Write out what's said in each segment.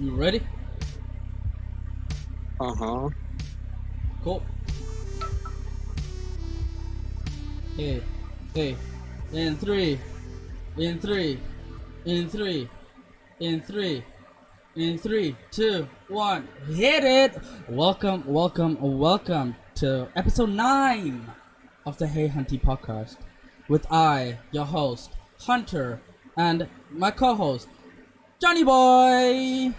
You ready? Uh huh. Cool. Hey, hey, in three, in three, in three, in three, in three, two, one, hit it! Welcome, welcome, welcome to episode nine of the Hey Hunty podcast with I, your host, Hunter, and my co-host, Johnny Boy.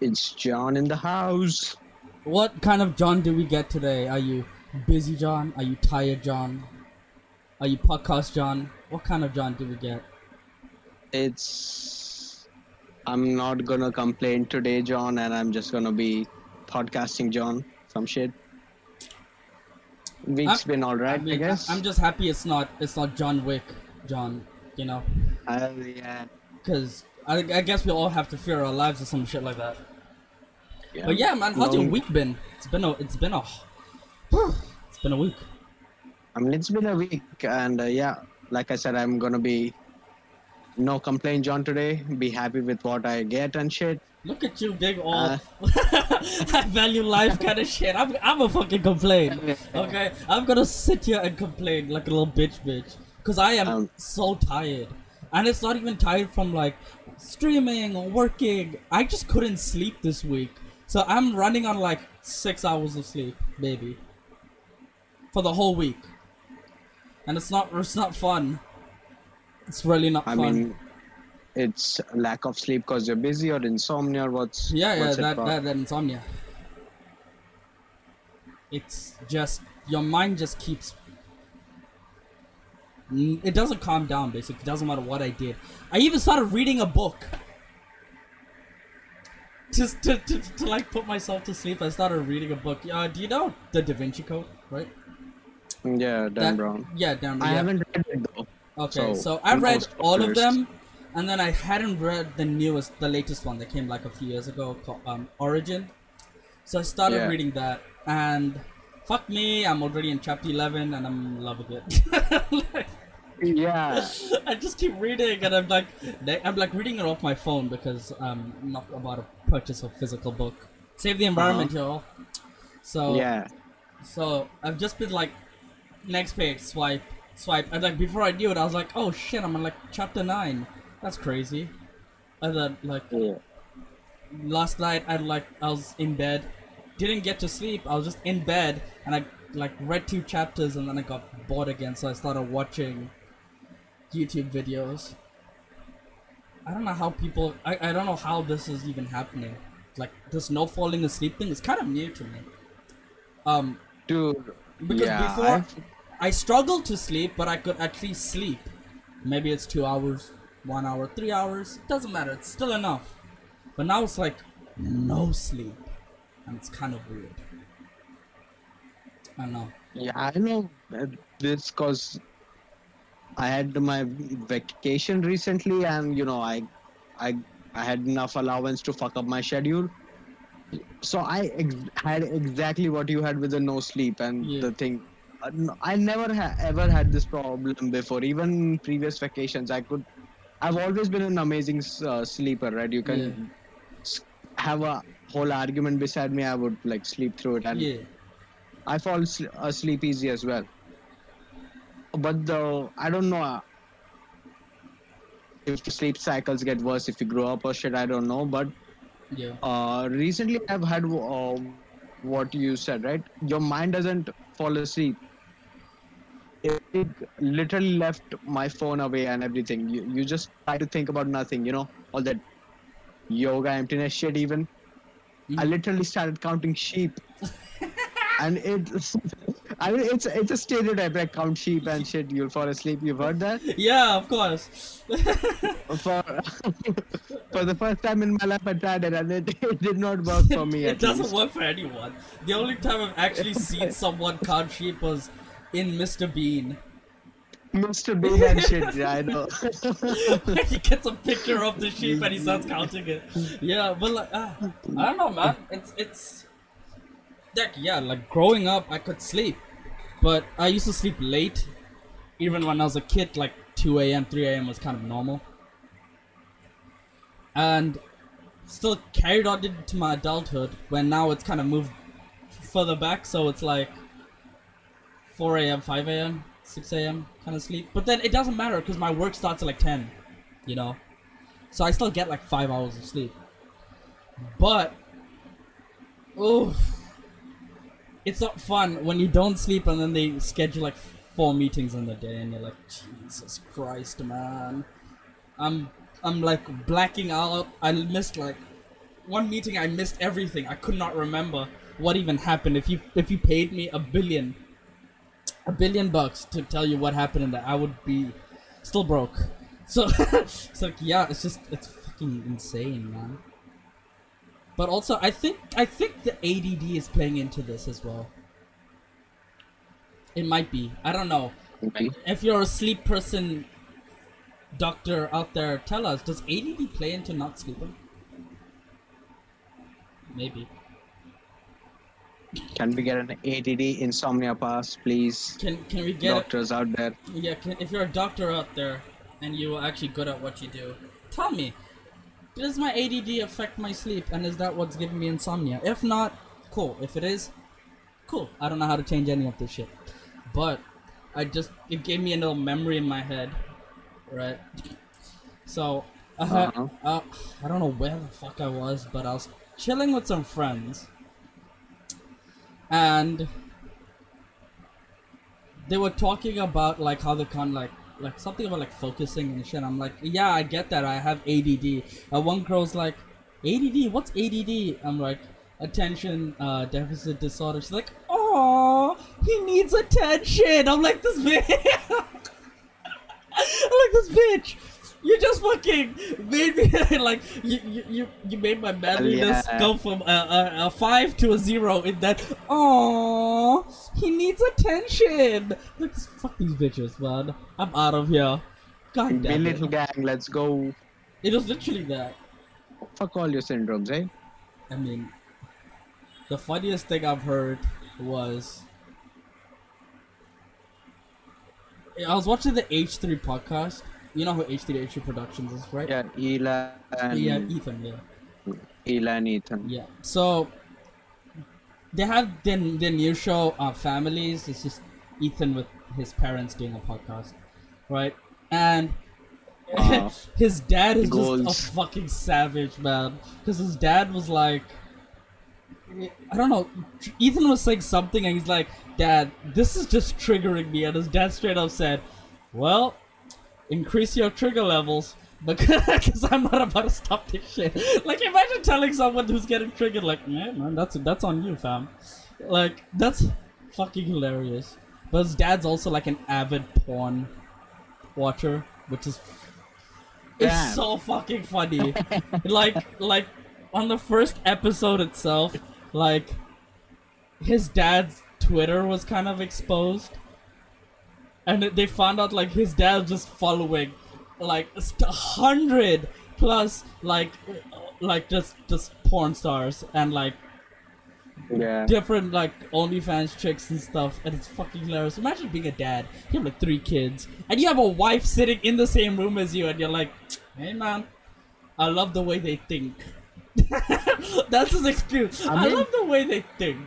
It's John in the house. What kind of John do we get today? Are you busy John? Are you tired John? Are you podcast John? What kind of John do we get? It's. I'm not gonna complain today, John, and I'm just gonna be podcasting, John. Some shit. Week's I'm- been alright, I I, guess. I'm just happy it's not it's not John Wick, John. You know, Uh, yeah. because I, I guess we all have to fear our lives or some shit like that. yeah. But yeah, man, how's your week been? It's been a it's been a it's been a week. I mean, it's been a week, and uh, yeah, like I said, I'm gonna be no complaint, John, today. Be happy with what I get and shit. Look at you, big all Uh. I value life kind of shit. I'm I'm a fucking complain. Okay, I'm gonna sit here and complain like a little bitch, bitch, because I am Um. so tired, and it's not even tired from like streaming or working. I just couldn't sleep this week, so I'm running on like six hours of sleep, baby, for the whole week, and it's not it's not fun. It's really not I fun. mean, it's lack of sleep because you're busy or insomnia or what's Yeah, yeah, what's that, that, that insomnia. It's just your mind just keeps. N- It doesn't calm down. Basically, it doesn't matter what I did. I even started reading a book. Just to, to, to like put myself to sleep, I started reading a book. Uh, do you know the Da Vinci Code, right? Yeah, Dan That- Brown. Yeah, Dan. Brown. I yeah. haven't read it though. Okay, so, So, I read most all of them, and then I hadn't read the newest, the latest one that came like a few years ago called um, Origin. So I started Yeah. reading that, and fuck me, I'm already in chapter 11, and I'm loving it. Yeah. I just keep reading, and I'm like, I'm like reading it off my phone because um, I'm not about to purchase a physical book. Save the environment, y'all. So Yeah. so I've just been like, next page, swipe, swipe, and like before I knew it, I was like, oh shit, I'm on like chapter nine. That's crazy. And then like Yeah. last night, I like I was in bed, didn't get to sleep. I was just in bed, and I like read two chapters, and then I got bored again, so I started watching YouTube videos. I don't know how people. I, I don't know how this is even happening. Like this no falling asleep thing is kind of new to me. Um, Dude. because yeah, before I've- I struggled to sleep, but I could at least sleep. Maybe it's two hours, one hour, three hours. Doesn't matter. It's still enough. But now it's like no sleep, and it's kind of weird. I don't know. Yeah, I know this because I had my vacation recently, and you know, I, I, I had enough allowance to fuck up my schedule. So I ex- had exactly what you had with the no sleep and Yeah. the thing. uh, I never ha- ever had this problem before. Even previous vacations, I could. I've always been an amazing uh, sleeper, right? You can Yeah. have a whole argument beside me. I would like sleep through it, and Yeah. I fall sl- asleep easy as well. But the I don't know uh, if the sleep cycles get worse if you grow up or shit. I don't know. But Yeah. uh, recently I've had uh, what you said, right? Your mind doesn't fall asleep. It, it literally left my phone away and everything. You you just try to think about nothing. You know all that yoga emptiness shit. Even I Mhm. literally started counting sheep. and it I mean it's it's a stereotype like count sheep and shit you'll fall asleep you've heard that Yeah, of course. for for the first time in my life I tried it and it, it did not work for me it doesn't least. work for anyone. The only time I've actually seen someone count sheep was in Mr. Bean. Mr. Bean and shit yeah, I know he gets a picture of the sheep and he starts counting it. Yeah, but like, uh, I don't know, man. It's it's like yeah, like growing up, I could sleep, but I used to sleep late. Even when I was a kid, like 2 a.m., 3 a.m. was kind of normal. And still carried on into my adulthood when now it's kind of moved further back, so it's like 4 a.m., 5 a.m., 6 a.m. kind of sleep. But then it doesn't matter because my work starts at like 10, you know? So I still get like five hours of sleep. But, oh, it's not fun when you don't sleep and then they schedule like four meetings in the day and you're like, Jesus Christ, man. I'm I'm like blacking out. I missed like one meeting. I missed everything. I could not remember what even happened. If you if you paid me a billion, a billion bucks to tell you what happened in that, I would be still broke. So it's like yeah, it's just it's fucking insane, man. But also, I think I think the ADD is playing into this as well. It might be. I don't know. Maybe. If you're a sleep person, doctor out there, tell us. Does ADD play into not sleeping? Maybe. Can we get an ADD insomnia pass, please? Can can we get? Doctors out there. Yeah. Can, if you're a doctor out there and you're actually good at what you do, tell me. Does my ADD affect my sleep, and is that what's giving me insomnia? If not, cool. If it is, cool. I don't know how to change any of this shit, but I just it gave me a little memory in my head, right? So, uh, Uh-huh. uh, I don't know where the fuck I was, but I was chilling with some friends, and they were talking about like how they can like like something about like focusing and shit. I'm like, yeah, I get that. I have ADD. Uh, one girl's like, ADD? What's ADD? I'm like, attention uh, deficit disorder. She's like, oh, he needs attention. I'm like this bitch. I'm like this bitch. You just fucking made me like you you you, made my manliness yeah. go from a, a, a five to a zero in that. Oh, he needs attention. Like fuck these bitches, man. I'm out of here. God damn Be little gang, let's go. It was literally that. Fuck all your syndromes, eh? I mean, the funniest thing I've heard was I was watching the H3 podcast. You know who H3 H3 Productions is, right? Yeah, Hila and Yeah, Ethan. Yeah. Hila and Ethan. Yeah. So they have their, their new show, uh, Families. It's just Ethan with his parents doing a podcast, right? And Wow. his dad is Goals. just a fucking savage, man. Because his dad was like, I don't know. Ethan was saying something, and he's like, "Dad, this is just triggering me." And his dad straight up said, "Well, increase your trigger levels." Because I'm not about to stop this shit. Like, imagine telling someone who's getting triggered, like, "Yeah, man, that's that's on you, fam." Like, that's fucking hilarious. But his dad's also like an avid porn watcher, which is it's Damn. so fucking funny. like like on the first episode itself, like his dad's Twitter was kind of exposed. And they found out like his dad just following like a hundred plus like like just just porn stars and like Yeah. different like OnlyFans chicks and stuff, and it's fucking hilarious. Imagine being a dad. You have like three kids, and you have a wife sitting in the same room as you, and you're like, "Hey man, I love the way they think." That's his excuse. I, I love the way they think.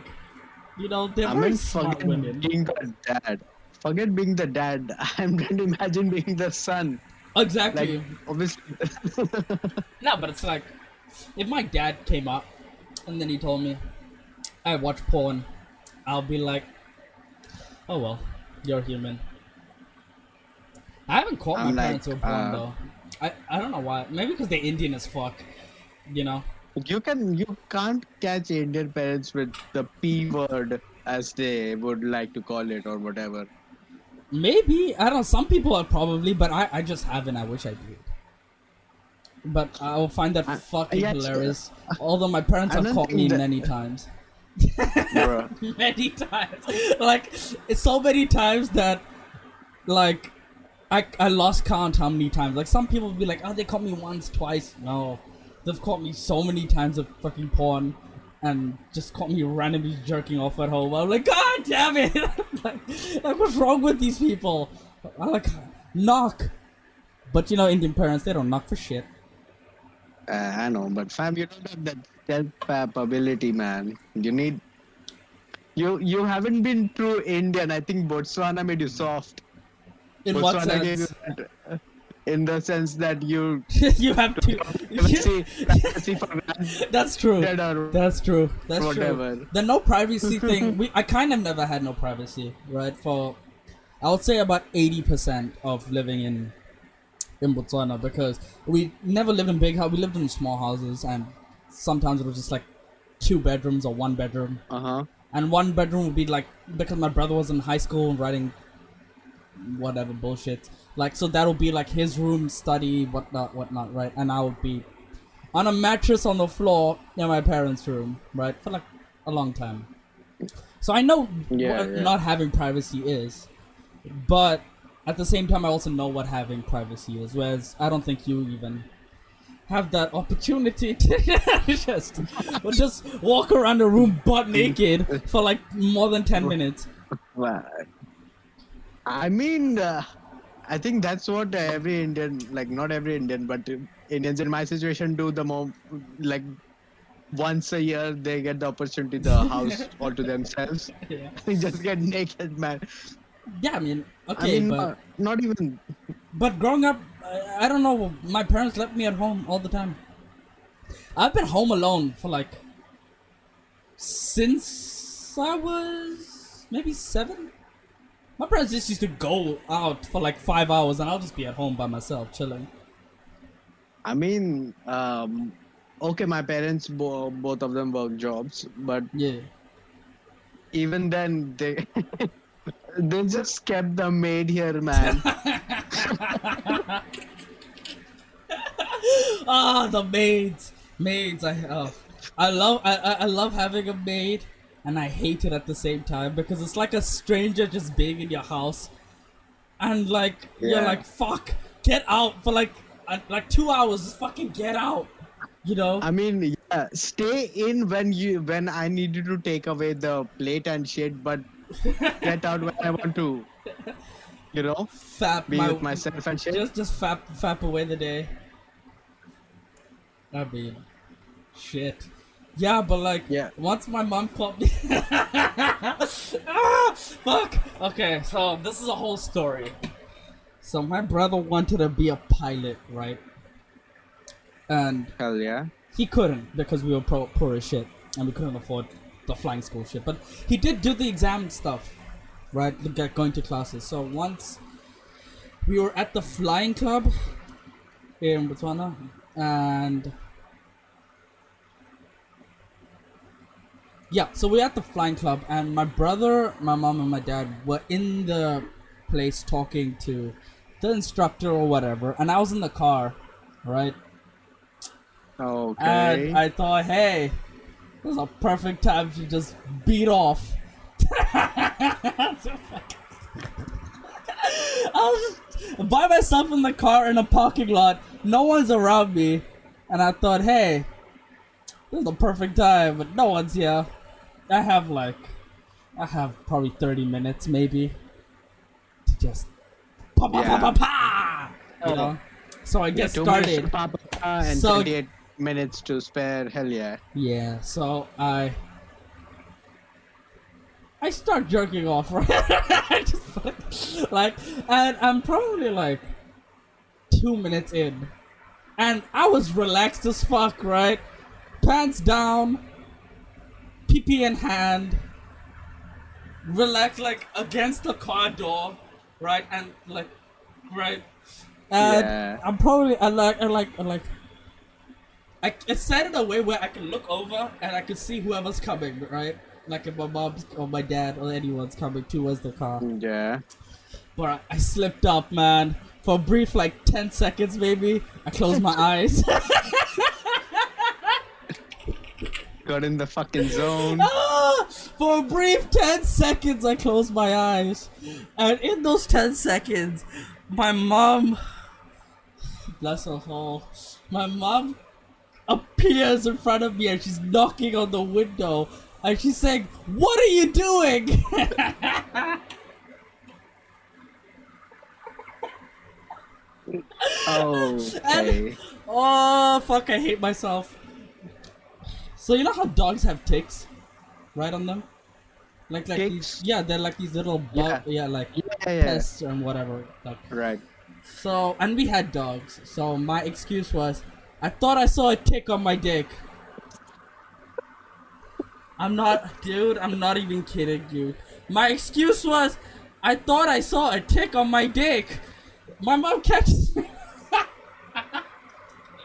You know, they're I very mean, smart forget women. being the dad. Forget being the dad. I'm trying to imagine being the son. Exactly. Like, obviously. No, but it's like if my dad came up and then he told me I watch porn, I'll be like, oh well, you're human. I haven't caught I'm my like, parents with porn uh, though. I, I don't know why. Maybe because they're Indian as fuck. You know. you can you can't catch Indian parents with the P word as they would like to call it or whatever. Maybe I don't know. Some people are probably, but I, I just haven't. I wish I did. But I will find that I- fucking yes, hilarious. Although my parents I have caught me that- many times. Many times. Like it's so many times that like I I lost count how many times. Like some people will be like, oh they caught me once, twice. No. They've caught me so many times of fucking porn and just caught me randomly jerking off at home. I'm like, God damn it! like, like what's wrong with these people? I like knock. But you know, Indian parents they don't knock for shit. Uh, I know, but fam, you don't have that stealth pap ability, man. You need. You you haven't been true Indian. I think Botswana made you soft. In what Botswana gave you sense? In the sense that you you have to. privacy, privacy That's true. That's true. That's Whatever. true. The no privacy thing, we I kind of never had no privacy, right? For I would say about eighty percent of living in in Botswana because we never lived in big house. We lived in small houses, and sometimes it was just like two bedrooms or one bedroom, uh huh. and one bedroom would be like because my brother was in high school and writing whatever bullshit. Like so that would be like his room, study, whatnot, whatnot, right? And I would be on a mattress on the floor in my parents' room, right? For like a long time. So I know Yeah, what yeah. not having privacy is, but at the same time, I also know what having privacy is. Whereas I don't think you even have that opportunity to just just walk around the room butt naked for like more than ten minutes. I mean, uh, I think that's what every Indian, like not every Indian, but Indians in my situation do the more, like once a year they get the opportunity the house all to themselves. Yeah. Just get naked, man. Yeah, I mean, I okay, mean, but uh, not even. but growing up, I, I don't know. My parents left me at home all the time. I've been home alone for like since I was maybe seven. My parents just used to go out for like five hours, and I'll just be at home by myself, chilling. I mean, um, okay, my parents bo- both of them work jobs, but Yeah. even then they they just kept the maid here, man. Ah, the maids, maids. I uh, I love I I love having a maid, and I hate it at the same time because it's like a stranger just being in your house, and like you're like fuck, get out for like uh, like two hours. Just fucking get out, you know. I mean, yeah, stay in when you when I need you to take away the plate and shit, but get out when I want to, you know, Fap be my, with myself and shit. just just fap fap away the day. I mean, shit. Yeah, but like, Yeah. once my mom called me. ah, fuck. Okay, so this is a whole story. So my brother wanted to be a pilot, right? And Hell yeah. he couldn't because we were pro- poor as shit and we couldn't afford the flying school shit. But he did do the exam stuff, right? Guy going to classes. So once we were at the flying club here in Botswana, and yeah, so we're at the flying club, and my brother, my mom, and my dad were in the place talking to the instructor or whatever, and I was in the car, right? Okay. And I thought, hey, this is a perfect time to just beat off. I was just by myself in the car in a parking lot. No one's around me. And I thought, hey, this is the perfect time, but no one's here. I have like, I have probably 30 minutes maybe to just pa pa pa Yeah. pa pa. You Oh. know? So I get two minutes started. to pop up, uh, and So- 28 minutes to spare. Hell yeah. Yeah, so I I start jerking off, right? I just like and I'm probably like two minutes in. And I was relaxed as fuck, right? Pants down, pee in hand, relax like against the car door, right? And like right and Yeah. I'm probably uh, I uh, uh, like I like I like I, it's set in a way where I can look over and I can see whoever's coming, right? Like if my mom's or my dad or anyone's coming towards the car. Yeah. But I, I slipped up, man. For a brief, like 10 seconds maybe, I closed my eyes. Got in the fucking zone. Ah! For a brief 10 seconds, I closed my eyes. And in those 10 seconds, my mom, bless her soul, my mom appears in front of me and she's knocking on the window. And she's saying, What are you doing? Okay. Oh fuck! I hate myself. So you know how dogs have ticks, right on them, like like these, yeah, they're like these little bu- yeah. Yeah. like Yeah, yeah. pests and whatever. Like, Right. so and we had dogs. So my excuse was, I thought I saw a tick on my dick. I'm not, dude. I'm not even kidding you. My excuse was, I thought I saw a tick on my dick. My mom catches me.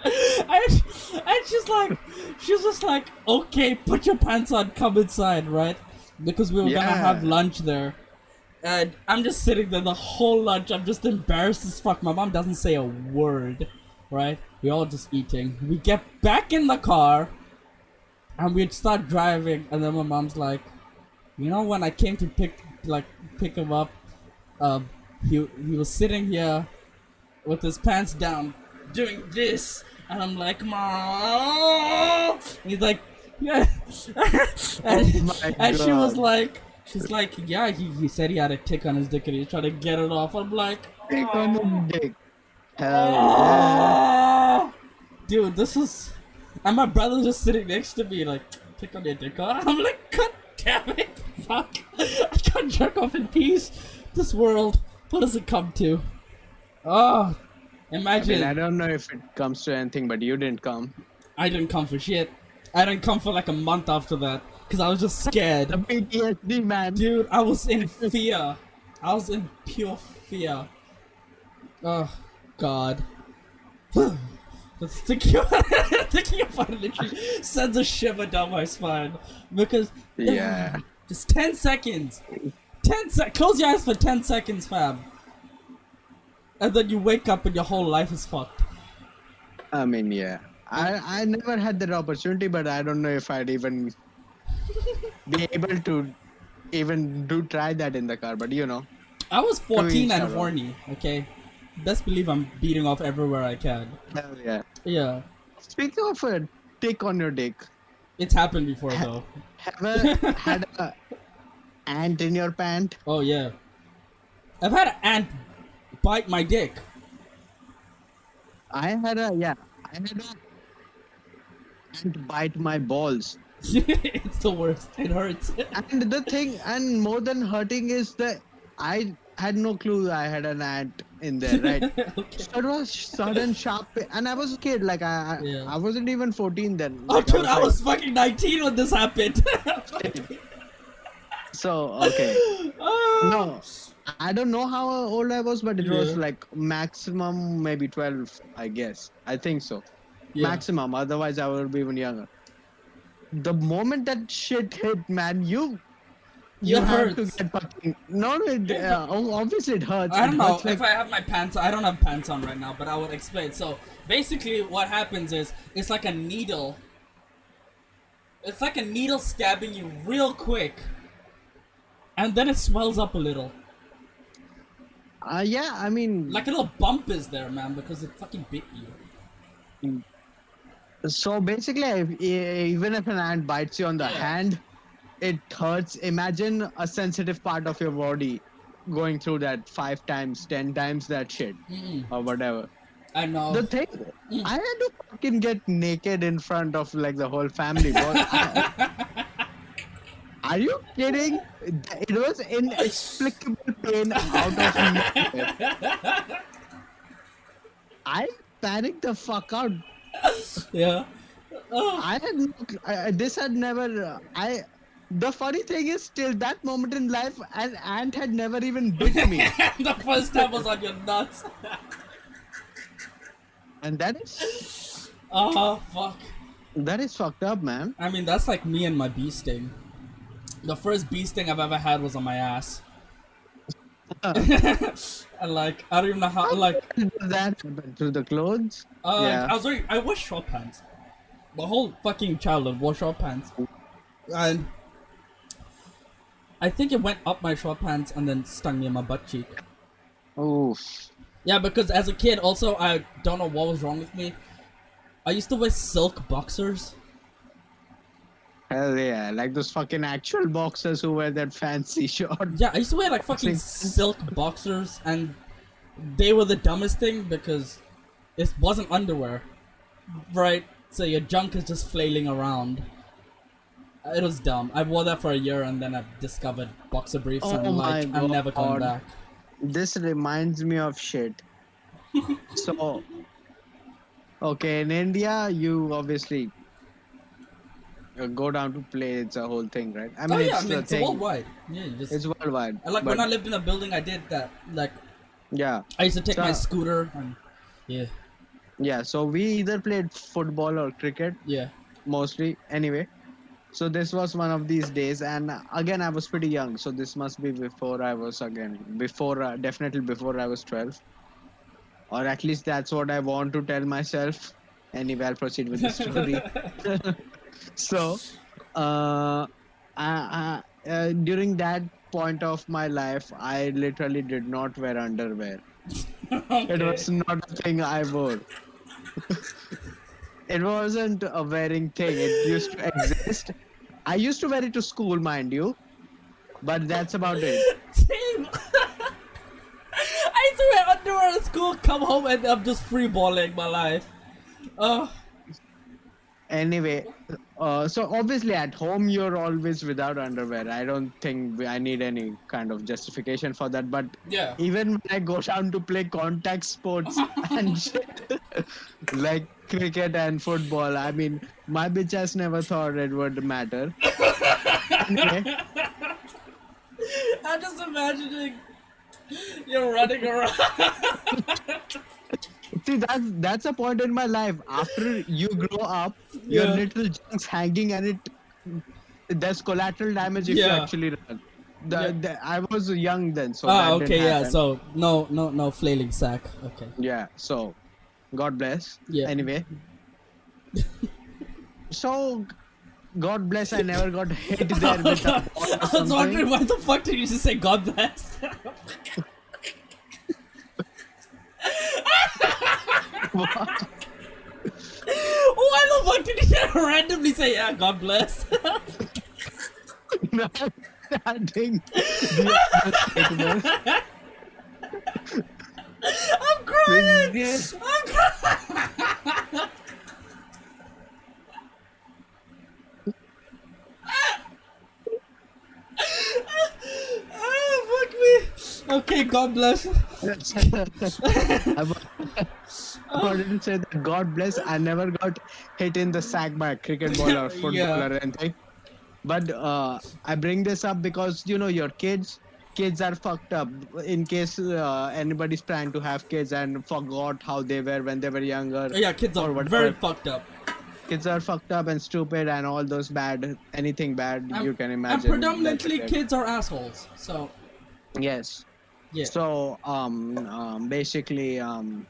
and, and she's like, she's just like, okay, put your pants on, come inside, right? Because we were gonna have lunch there. And I'm just sitting there the whole lunch. I'm just embarrassed as fuck. My mom doesn't say a word, right? we all just eating. We get back in the car, and we'd start driving. And then my mom's like, "You know, when I came to pick like pick him up, um, he he was sitting here with his pants down, doing this." And I'm like, "Mom," he's like, "Yeah," and, Oh and she was like. She's like, yeah, he, he said he had a tick on his dick and he's trying to get it off. I'm like, Take on the dick. Hell. "Ah." dude, this is. And my brother's just sitting next to me, like, tick on your dick on. I'm like, god damn it, fuck. I can't jerk off in peace. This world, what does it come to? Oh, I imagine. mean, I don't know if it comes to anything, but you didn't come. I didn't come for shit. I didn't come for like a month after that because I was just scared. The PTSD, man. Dude, I was in fear. I was in pure fear. Oh, God. Just thinking about it, thinking about it literally sends a shiver down my spine. Because, Yeah. just 10 seconds. 10 sec. Close your eyes for 10 seconds, fam. And then you wake up and your whole life is fucked. I mean, yeah. I, I never had that opportunity, but I don't know if I'd even be able to even do try that in the car. But you know, I was 14 and horny, okay? Best believe I'm beating off everywhere I can. hell yeah. Yeah. Speaking of a tick on your dick, It's happened before, though. ever had a ant in your pant? Oh yeah. I've had an ant bite my dick. I had a yeah. I had a ant bite my balls. it's the worst. It hurts. And the thing, and more than hurting, is that I had no clue I had an ant in there, right? okay. So it was sudden sharp, pain, and I was a kid. Like I, I, Yeah. I wasn't even 14 then. Oh, Like, dude, I like- was fucking 19 when this happened. So okay, Ah. no, I don't know how old I was, but it was like maximum maybe 12, I guess. I think so. Yeah. Maximum. Otherwise, I would be even younger. The moment that shit hit, man, you. You have to get fucking. No, it, uh, obviously it hurts. I don't It know hurts like- if I have my pants. I don't have pants on right now, but I will explain. So basically, what happens is it's like a needle. It's like a needle stabbing you real quick, and then it swells up a little. Uh, yeah, I mean, Like a little bump is there, man, because it fucking bit you. so basically, if, even if an ant bites you on the Yeah. hand, it hurts. Imagine a sensitive part of your body going through that five times, ten times that shit, Mm-mm. or whatever. I know. The thing, Mm. I had to fucking get naked in front of like the whole family. Are you kidding? It was inexplicable pain out of nowhere. I panicked the fuck out. yeah. Oh, I had no, uh, uh, this had never. Uh, I. The funny thing is, till that moment in life, an ant had never even bit me, the first time was on your nuts. and that is oh fuck. that is fucked up, man. I mean, that's like me and my bee sting. The first bee sting I've ever had was on my ass. and like, I don't even know how. Like, that through the clothes? uh, Yeah. I was wearing. I wore short pants. The whole fucking childhood wore short pants, and I think it went up my short pants and then stung me in my butt cheek. Oof. Yeah, because as a kid, also I don't know what was wrong with me. I used to wear silk boxers. Hell yeah, like those fucking actual boxers who wear that fancy short. Yeah, I used to wear like fucking silk boxers, and they were the dumbest thing because it wasn't underwear. right? So your junk is just flailing around. It was dumb. I wore that for a year and then I discovered boxer briefs Oh and like I'm never coming back. This reminds me of shit. so, okay, in India, you obviously go down to play. It's a whole thing, right? I oh yeah, I it's mean a it's thing. worldwide. Yeah, just It's worldwide. I like but, when I lived in a building, I did that. Like yeah, I used to take my scooter and yeah, yeah. So we either played football or cricket, yeah. mostly. Anyway, so this was one of these days, and again, I was pretty young. So this must be before I was again before uh, definitely before I was twelve, or at least that's what I want to tell myself. Anyway, I'll proceed with the story. so, uh, I, I, uh, during that point of my life, I literally did not wear underwear. It was not a thing I wore. it wasn't a wearing thing. It used to exist. I used to wear it to school, mind you, but that's about it. Team. I used to wear underwear at school, come home, and I'm just free balling my life. Uh, Anyway, uh, so obviously at home you're always without underwear. I don't think I need any kind of justification for that. But yeah. even when I go down to play contact sports and shit, like cricket and football, I mean, my bitch has never thought it would matter. anyway, I'm just imagining you're running around. see, that's that's a point in my life. After you grow up, your little junk's hanging, and it there's collateral damage if you Yeah. actually run. The, Yeah. the, I was young then, so ah, okay, yeah. happen. So no, no, no flailing sack. Okay. Yeah, so God bless. Yeah. Anyway. so God bless I never got hit there with I was wondering why the fuck did you just say God bless? why the fuck did you just randomly say yeah, God bless? Adding the other. I'm crying. Yes. I'm crying. Ah, fuck me. Okay, God bless. I wa- I wanted to say that God bless I never got hit in the sack by a cricket ball or football Yeah. or anything. But uh, I bring this up because you know your kids kids are fucked up in case uh, anybody's trying to have kids and forgot how they were when they were younger. Yeah, kids are very fucked up. Kids are fucked up and stupid and all those bad anything bad And- you can imagine. And predominantly kids are assholes. So, Yes. yeah. So um, um basically um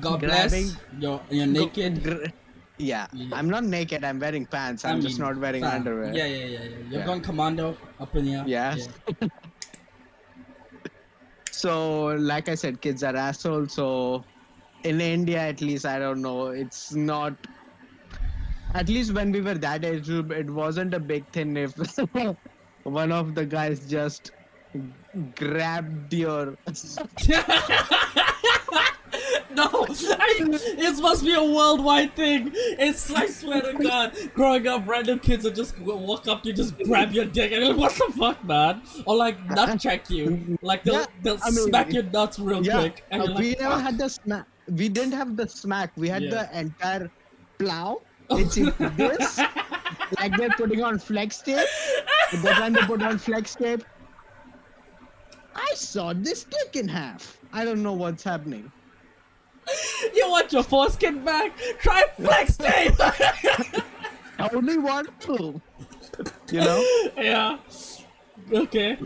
God grabbing- bless. You're, you're naked. Gr- yeah. Yeah. I'm not naked. I'm wearing pants. I'm I just not wearing underwear. Yeah, yeah, yeah, yeah. You're Yeah. going commando up in here. Yeah. So, like I said, kids are assholes. So, in India, at least, I don't know. It's not. At least when we were that age, group, it wasn't a big thing if one of the guys just grabbed your. No, I, it must be a worldwide thing. It's I swear to God, growing up, random kids will just walk up to you, just grab your dick, and like, what the fuck, man? Or like nut check you, like they'll Yeah, they'll I mean, smack your nuts real Yeah, quick, and uh, we like, never "Fuck." had the smack. We didn't have the smack. We had Yeah. the entire plow. It's this, like they're putting on flex tape. They're trying to put on flex tape. I saw this dick in half. I don't know what's happening. You want your foreskin back? Try flex tape. I only want to. You know. yeah. Okay.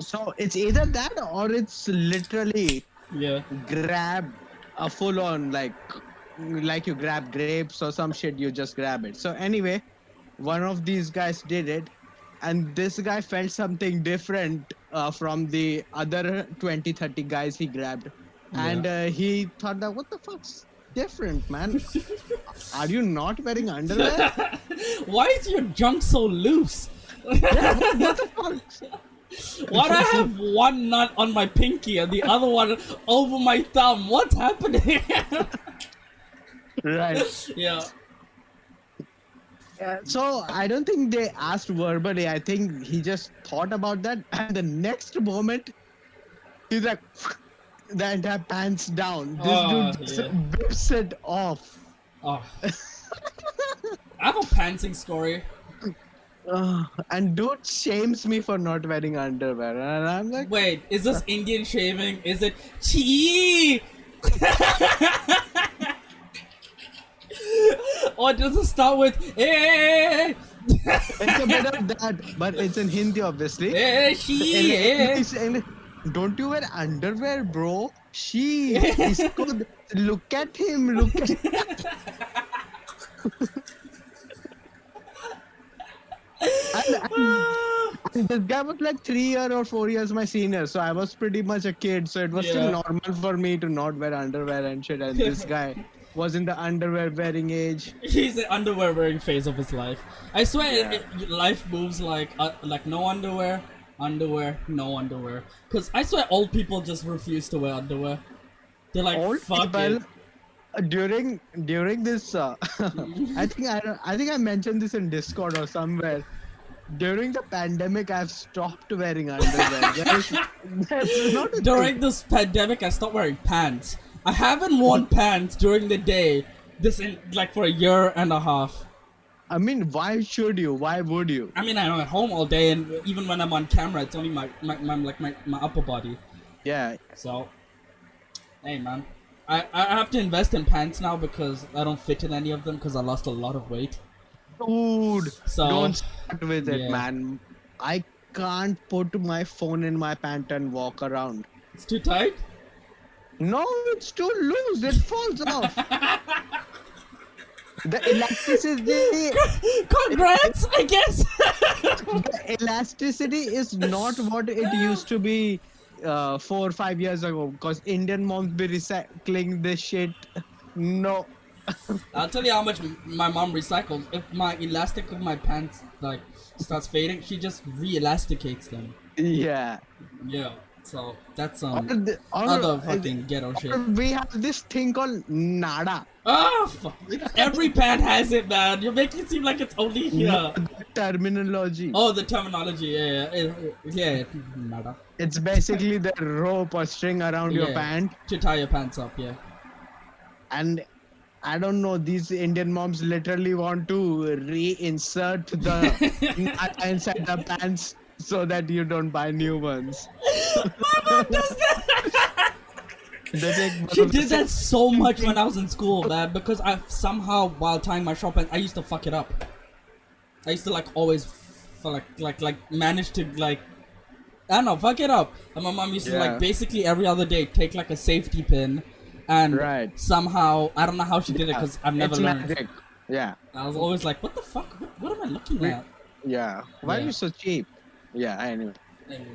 So it's either that or it's literally Yeah. grab a full on like like you grab grapes or some shit you just grab it. So anyway one of these guys did it and this guy felt something different uh, from the other 20 30 guys he grabbed. And uh, he thought that what the fuck's different man? Are you not wearing underwear? Why is your junk so loose? yeah, what, what the fuck Why do I have one nut on my pinky and the other one over my thumb? What's happening? right. Yeah. Yeah, so I don't think they asked verbally. I think he just thought about that, and the next moment, he's like, the entire pants down. This Oh, dude just yeah. whips it off. Oh. I have a pantsing story. And dude shames me for not wearing underwear, and I'm like, Wait, is this Indian shaving? Is it chi? or does it start with eh? it's a bit of that, but it's in Hindi, obviously. Eh, she, eh. Don't you wear underwear, bro? She, isko- look at him, look at and, and- and this guy was like three year or four years my senior, so I was pretty much a kid. So it was Yeah. still normal for me to not wear underwear and shit. And this guy was in the underwear wearing age. He's the underwear wearing phase of his life. I swear, it, it- life moves like uh, like no underwear, underwear, no underwear. Cause I swear, old people just refuse to wear underwear. They're like, Old fuck people it. During during this, uh, I think I I think I mentioned this in Discord or somewhere. During the pandemic, I've stopped wearing underwear. There's, there's not a During this pandemic, I stopped wearing pants. I haven't worn pants during the day. This in like for a year and a half. I mean, why should you? Why would you? I mean, I'm at home all day, and even when I'm on camera, it's only my my, my like my, my upper body. Yeah, So, hey man, I I have to invest in pants now because I don't fit in any of them because I lost a lot of weight. dude. So, don't start with it, man. I can't put my phone in my pant and walk around. It's too tight. No, it's too loose. It falls off. the elasticity, Congrats, I guess. the elasticity is not what it used to be uh, four or five years ago. Because Indian moms be recycling this shit. No. I'll tell you how much my mom recycles. If my elastic of my pants like starts fading, she just re-elasticates them. Yeah. Yeah. So that's Or um the- other fucking ghetto shit. we have this thing called nada. Fuck. Every pant has it, man. You're making it seem like it's only here. Terminology. Oh, the terminology. Yeah, yeah, yeah. yeah. Nada. It's basically the rope or string around your Yeah. pant. To tie your pants up, yeah. And I don't know, these Indian moms literally want to reinsert the inside the pants so that you don't buy new ones. They take one She did that so much when I was in school, man, because I somehow while tying my short pants, I used to fuck it up. I used to like always, f- like like like manage to like, I don't know, fuck it up. And my mom used to like basically every other day take like a safety pin, and Right. somehow I don't know how she did it because I've never it's learned. magic. Yeah, I was always like, what the fuck? What, what am I looking at? yeah. Why are you so cheap? Yeah, anyway. And-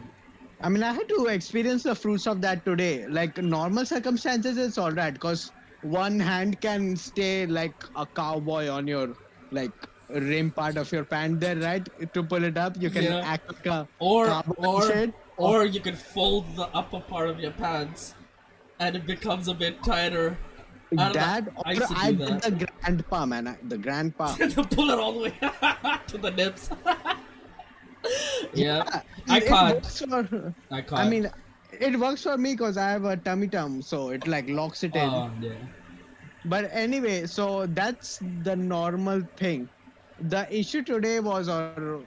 I mean, I had to experience the fruits of that today. Like normal circumstances, it's all right because one hand can stay like a cowboy on your like rim part of your pant there, right? To pull it up, you can Yeah. act like a Or or shit. or you can fold the upper part of your pants, and it becomes a bit tighter. I don't know. that. I Or used I do did that. the grandpa, man. I- The grandpa. to pull it all the way to the nips. yeah, I can't. for- I can't. I mean, it works for me because I have a tummy tum, so it like locks it in. oh yeah. But anyway, so that's the normal thing. The issue today was, or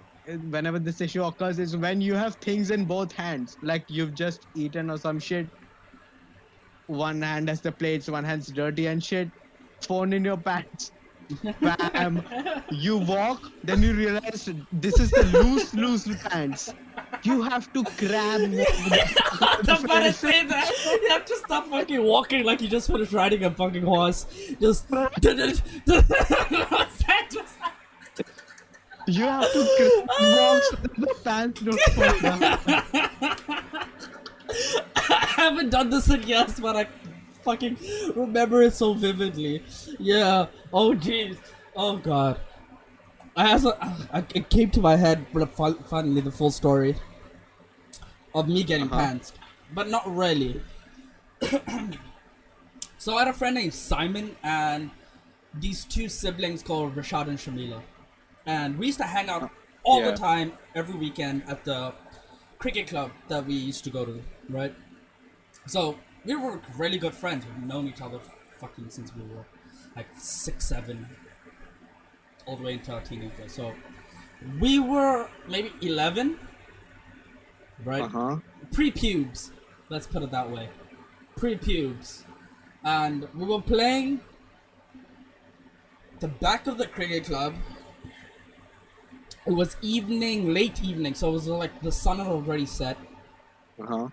whenever this issue occurs, is when you have things in both hands, like you've just eaten or some shit. One hand has the plates, one hand's dirty and shit. Phone in your pants. Bam. you walk, then you realize this is the loose, loose pants. You have to grab. I'm about to say that. You have to stop fucking walking like you just finished riding a fucking horse. Just. You have to grab walk so that the pants don't fall down. I haven't done this in years, but I fucking remember it so vividly. Yeah. Oh jeez. Oh god. I also, I, it came to my head, but fin- finally the full story of me getting Uh-huh. pantsed, but not really. so I had a friend named Simon, and these two siblings called Rashad and Shamila, and we used to hang out all Yeah. the time every weekend at the cricket club that we used to go to, right? So we were really good friends. We've known each other fucking since we were like six, seven, all the way into our teenager. So we were maybe eleven, right? Uh huh. pre-pubes. Let's put it that way. Pre-pubes, and we were playing the back of the cricket club. It was evening, late evening, so it was like the sun had already set, Uh huh.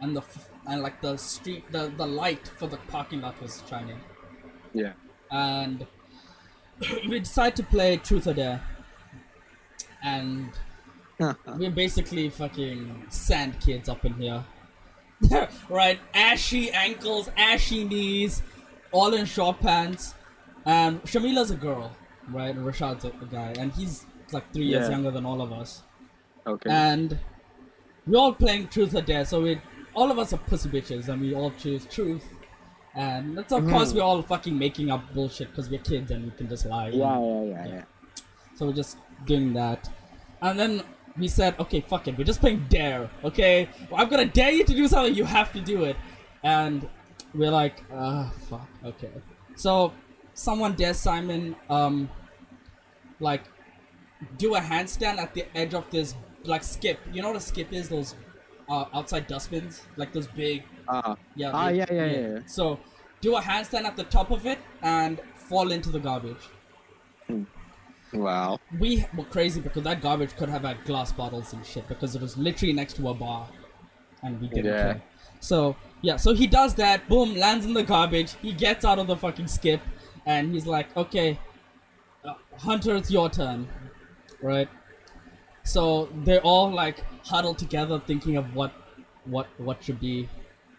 and the f- and like the street, the the light for the parking lot was shining, Yeah. and we decided to play Truth or Dare, and we're basically fucking sand kids up in here. right? Ashy ankles, ashy knees, all in short pants. And Shamila's a girl, right? And Rashad's a, a guy. And he's like three years younger than all of us. okay. And we're all playing Truth or Dare, so we all of us are pussy bitches and we all choose truth. And that's of course Mhm. we're all fucking making up bullshit because we're kids and we can just lie. yeah, yeah, yeah, yeah. So we're just doing that. And then we said, okay, fuck it, we're just playing dare, okay? Well, I'm gonna dare you to do something, you have to do it. And we're like, ah, fuck, okay. So someone dares Simon, um, like, do a handstand at the edge of this, like, skip. You know what a skip is? Those uh, outside dustbins? Like those big, Ah, yeah. Ah, big- yeah, yeah, yeah, yeah. So do a handstand at the top of it and fall into the garbage wow. we were crazy because that garbage could have had glass bottles and shit because it was literally next to a bar and we didn't Yeah. care. So yeah, so he does that, boom, lands in the garbage, he gets out of the fucking skip and he's like, Okay, uh, Hunter, it's your turn. Right? So they're all like huddled together thinking of what what what should be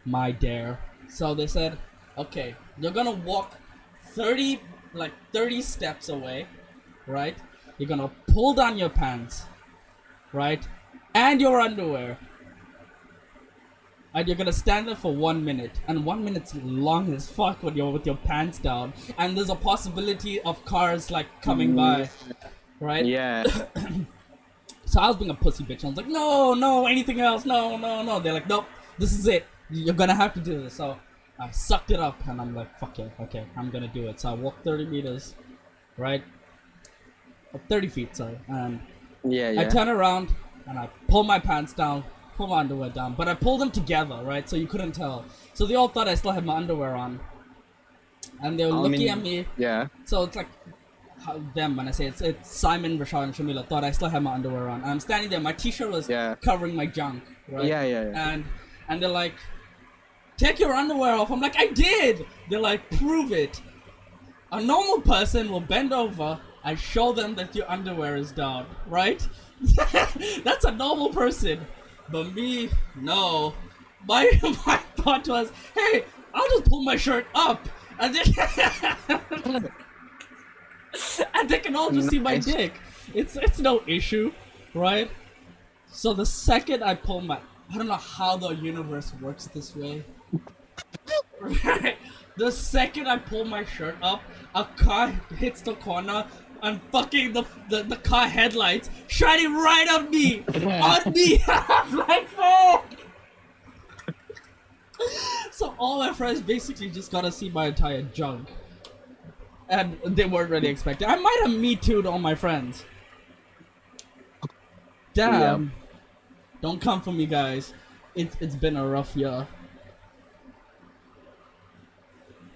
my dare. So they said, Okay, you're gonna walk thirty like thirty steps away right? You're gonna pull down your pants, right? And your underwear. And you're gonna stand there for one minute. And one minute's long as fuck when you're with your pants down. And there's a possibility of cars like coming by. Mm. Right? Yeah. So I was being a pussy bitch. I was like, no, no, anything else, no, no, no. They're like, nope, this is it. You're gonna have to do this. So I sucked it up and I'm like, fuck it, okay, I'm gonna do it. So I walked 30 meters, right? Uh, 30 feet, sorry. And Yeah, I turn around and I pull my pants down, pull my underwear down, but I pulled them together, right? So you couldn't tell. So they all thought I still had my underwear on. And they were I looking mean, at me. Yeah. So it's like them when I say it's, it's Simon, Rashad, and Shamila thought I still had my underwear on. And I'm standing there, my t-shirt was Yeah. covering my junk, right? Yeah, yeah, yeah. And and they're like, take your underwear off. I'm like, I did. They're like, prove it. A normal person will bend over and show them that your underwear is down, right? That's a normal person. But me, no. My my thought was, hey, I'll just pull my shirt up. And then and they can all just see my dick. It's it's no issue, right? So the second I pull my I don't know how the universe works this way. right? The second I pull my shirt up, a car hits the corner and fucking the the, the car headlights shining right on me! on me! I'm like fuck! So all my friends basically just got to see my entire junk. And they weren't really expecting. I might have me too'd all my friends. Damn. Don't come for me, guys. It's it's been a rough year.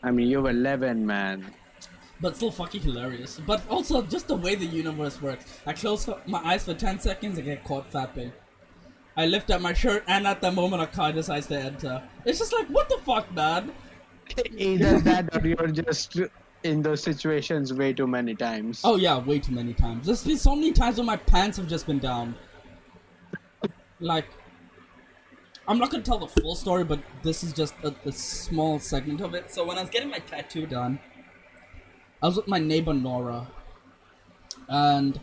I mean, you're 11, man. But still fucking hilarious. But also just the way the universe works. I close my eyes for 10 seconds, and get caught fapping. I lift up my shirt, and at the moment a car decides to enter. It's just like, what the fuck, man? Either that or you're just in those situations way too many times. Oh yeah, way too many times. There's been so many times when my pants have just been down. Like, I'm not gonna tell the full story, but this is just a, a small segment of it. So when I was getting my tattoo done, I was with my neighbor Nora, and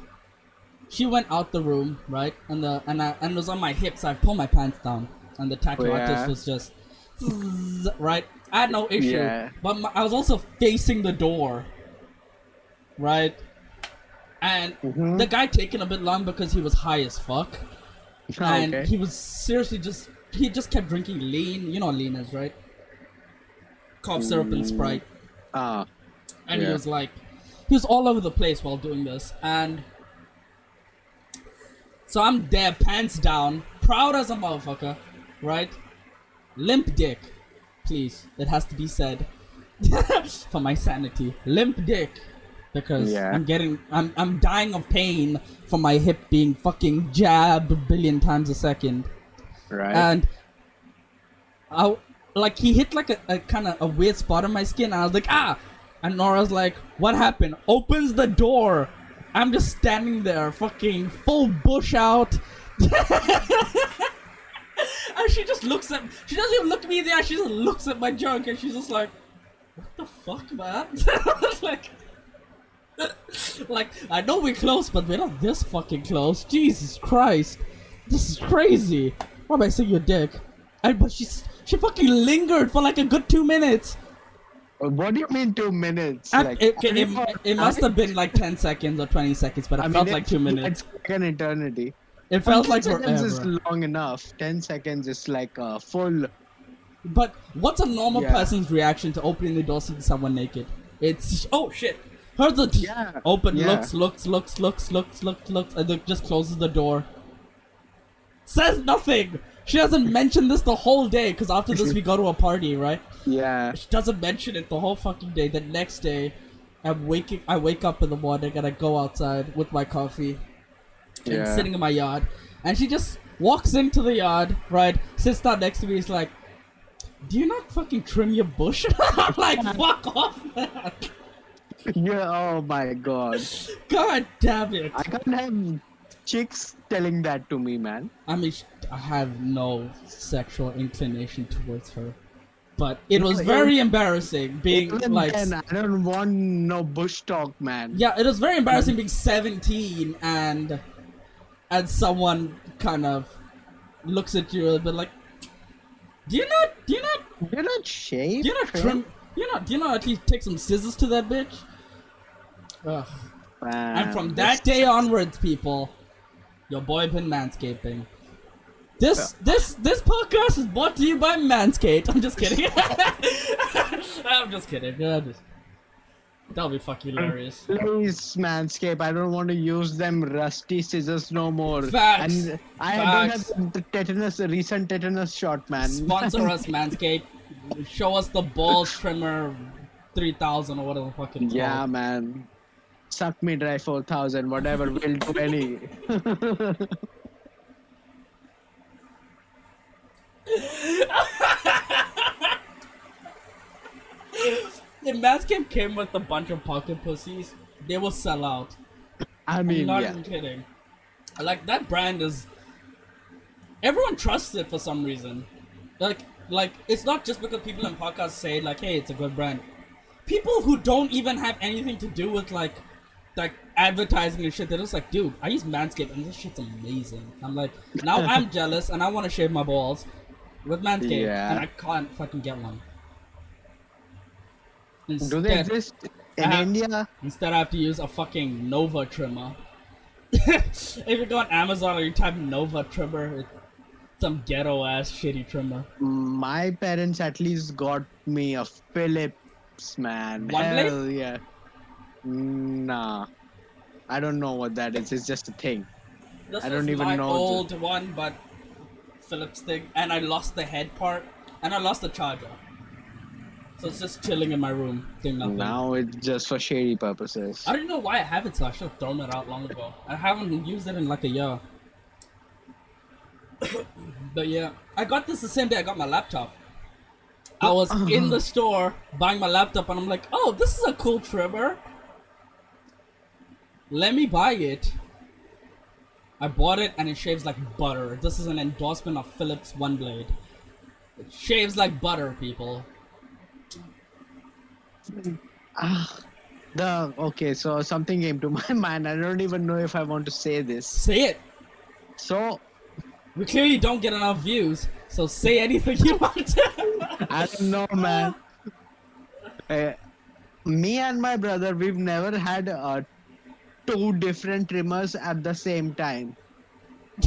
she went out the room, right? And the and I and it was on my hips. I pulled my pants down, and the tattoo Oh, artist was just right. I had no issue, Yeah. but my, I was also facing the door right? And Mhm. the guy taking a bit long because he was high as fuck, and okay. he was seriously just he just kept drinking lean. You know what lean is, right? Cough syrup and Sprite, Ah, and he was like, he was all over the place while doing this, and so I'm there, pants down, proud as a motherfucker, right? Limp dick, please. It has to be said for my sanity. Limp dick, because Yeah. I'm getting, I'm, I'm dying of pain from my hip being fucking jabbed a billion times a second, right. and I like he hit like a, a kind of a weird spot on my skin. And I was like, ah, and Nora's like, what happened? Opens the door. I'm just standing there, fucking full bush out. and she just looks at she doesn't even look at me in the eye she just looks at my junk and she's just like what the fuck man? Like like i know we're close but we're not this fucking close. Jesus christ. This is crazy. Why am i seeing your dick? And but she's she fucking lingered for like a good two minutes. Uh, what do you mean two minutes? Like, it, it, it, it must have been like 10 seconds or 20 seconds but it I mean, felt like two minutes It's like an eternity. It felt like 10 like seconds is long enough. Ten seconds is like a full. But what's a normal Yeah. person's reaction to opening the door seeing someone naked? It's oh shit. Her the t- Yeah, open yeah. looks looks looks looks looks looks looks and then just closes the door. Says nothing. She doesn't mention this the whole day because after this we go to a party, right? Yeah. She doesn't mention it the whole fucking day. The next day, I'm waking. I wake up in the morning and I go outside with my coffee Yeah. sitting in my yard, and she just walks into the yard, right? Sits down next to me. Is like, "Do you not fucking trim your bush?" I'm like, "Fuck off, man. Yeah. Oh my god. God damn it!" I can't have chicks telling that to me, man. I mean, I have no sexual inclination towards her, but it was very embarrassing being Even like. then, I don't want no bush talk, man. Yeah, it was very embarrassing being 17 and and someone kind of looks at you a bit like, do you not, do you not, You're not shaved. do you not trim, do you not, do you not at least take some scissors to that bitch? Ugh. And from that day onwards, people, your boy been manscaping. This this this podcast is brought to you by Manscaped. I'm just kidding. I'm just kidding. Yeah, just, that'll be fucking hilarious. Please, Manscape, I don't want to use them rusty scissors no more. Facts. And I Facts. don't have the tetanus, recent tetanus shot, man. Sponsor us, Manscaped. Show us the ball trimmer 3000 or whatever the fuck it's Yeah, called. man. Suck me dry 4000, whatever, we'll do any. If Manscaped came with a bunch of pocket pussies, they will sell out. I mean, I'm not yeah. even kidding. Like that brand is. Everyone trusts it for some reason. Like, like it's not just because people in podcasts say like, "Hey, it's a good brand." People who don't even have anything to do with like, like advertising and shit, they're just like, "Dude, I use Manscaped and this shit's amazing." I'm like, now I'm jealous and I want to shave my balls with Manscaped, Yeah. and I can't fucking get one. Do they Instead- exist in Uh, India? Instead, I have to use a fucking Nova trimmer. if you go on Amazon or you type Nova trimmer, it's some ghetto ass shitty trimmer. My parents at least got me a Philips, man. One blade? Yeah. Nah. I don't know what that is. It's just a thing. This I don't even my know the- old one, but Philips thing, and I lost the head part, and I lost the charger. So it's just chilling in my room, doing nothing. Now it's just for shady purposes. I don't know why I have it, so I should have thrown it out long ago. I haven't used it in like a year. but yeah, I got this the same day I got my laptop. I was in the store buying my laptop, and I'm like, "Oh, this is a cool trimmer. Let me buy it." I bought it, and it shaves like butter. This is an endorsement of Philips One Blade. It shaves like butter, people. Ah, the okay. So something came to my mind. I don't even know if I want to say this. Say it. So We clearly don't get enough views, so say anything you want. To. I don't know, man. Uh, me and my brother, we've never had uh, two different trimmers at the same time.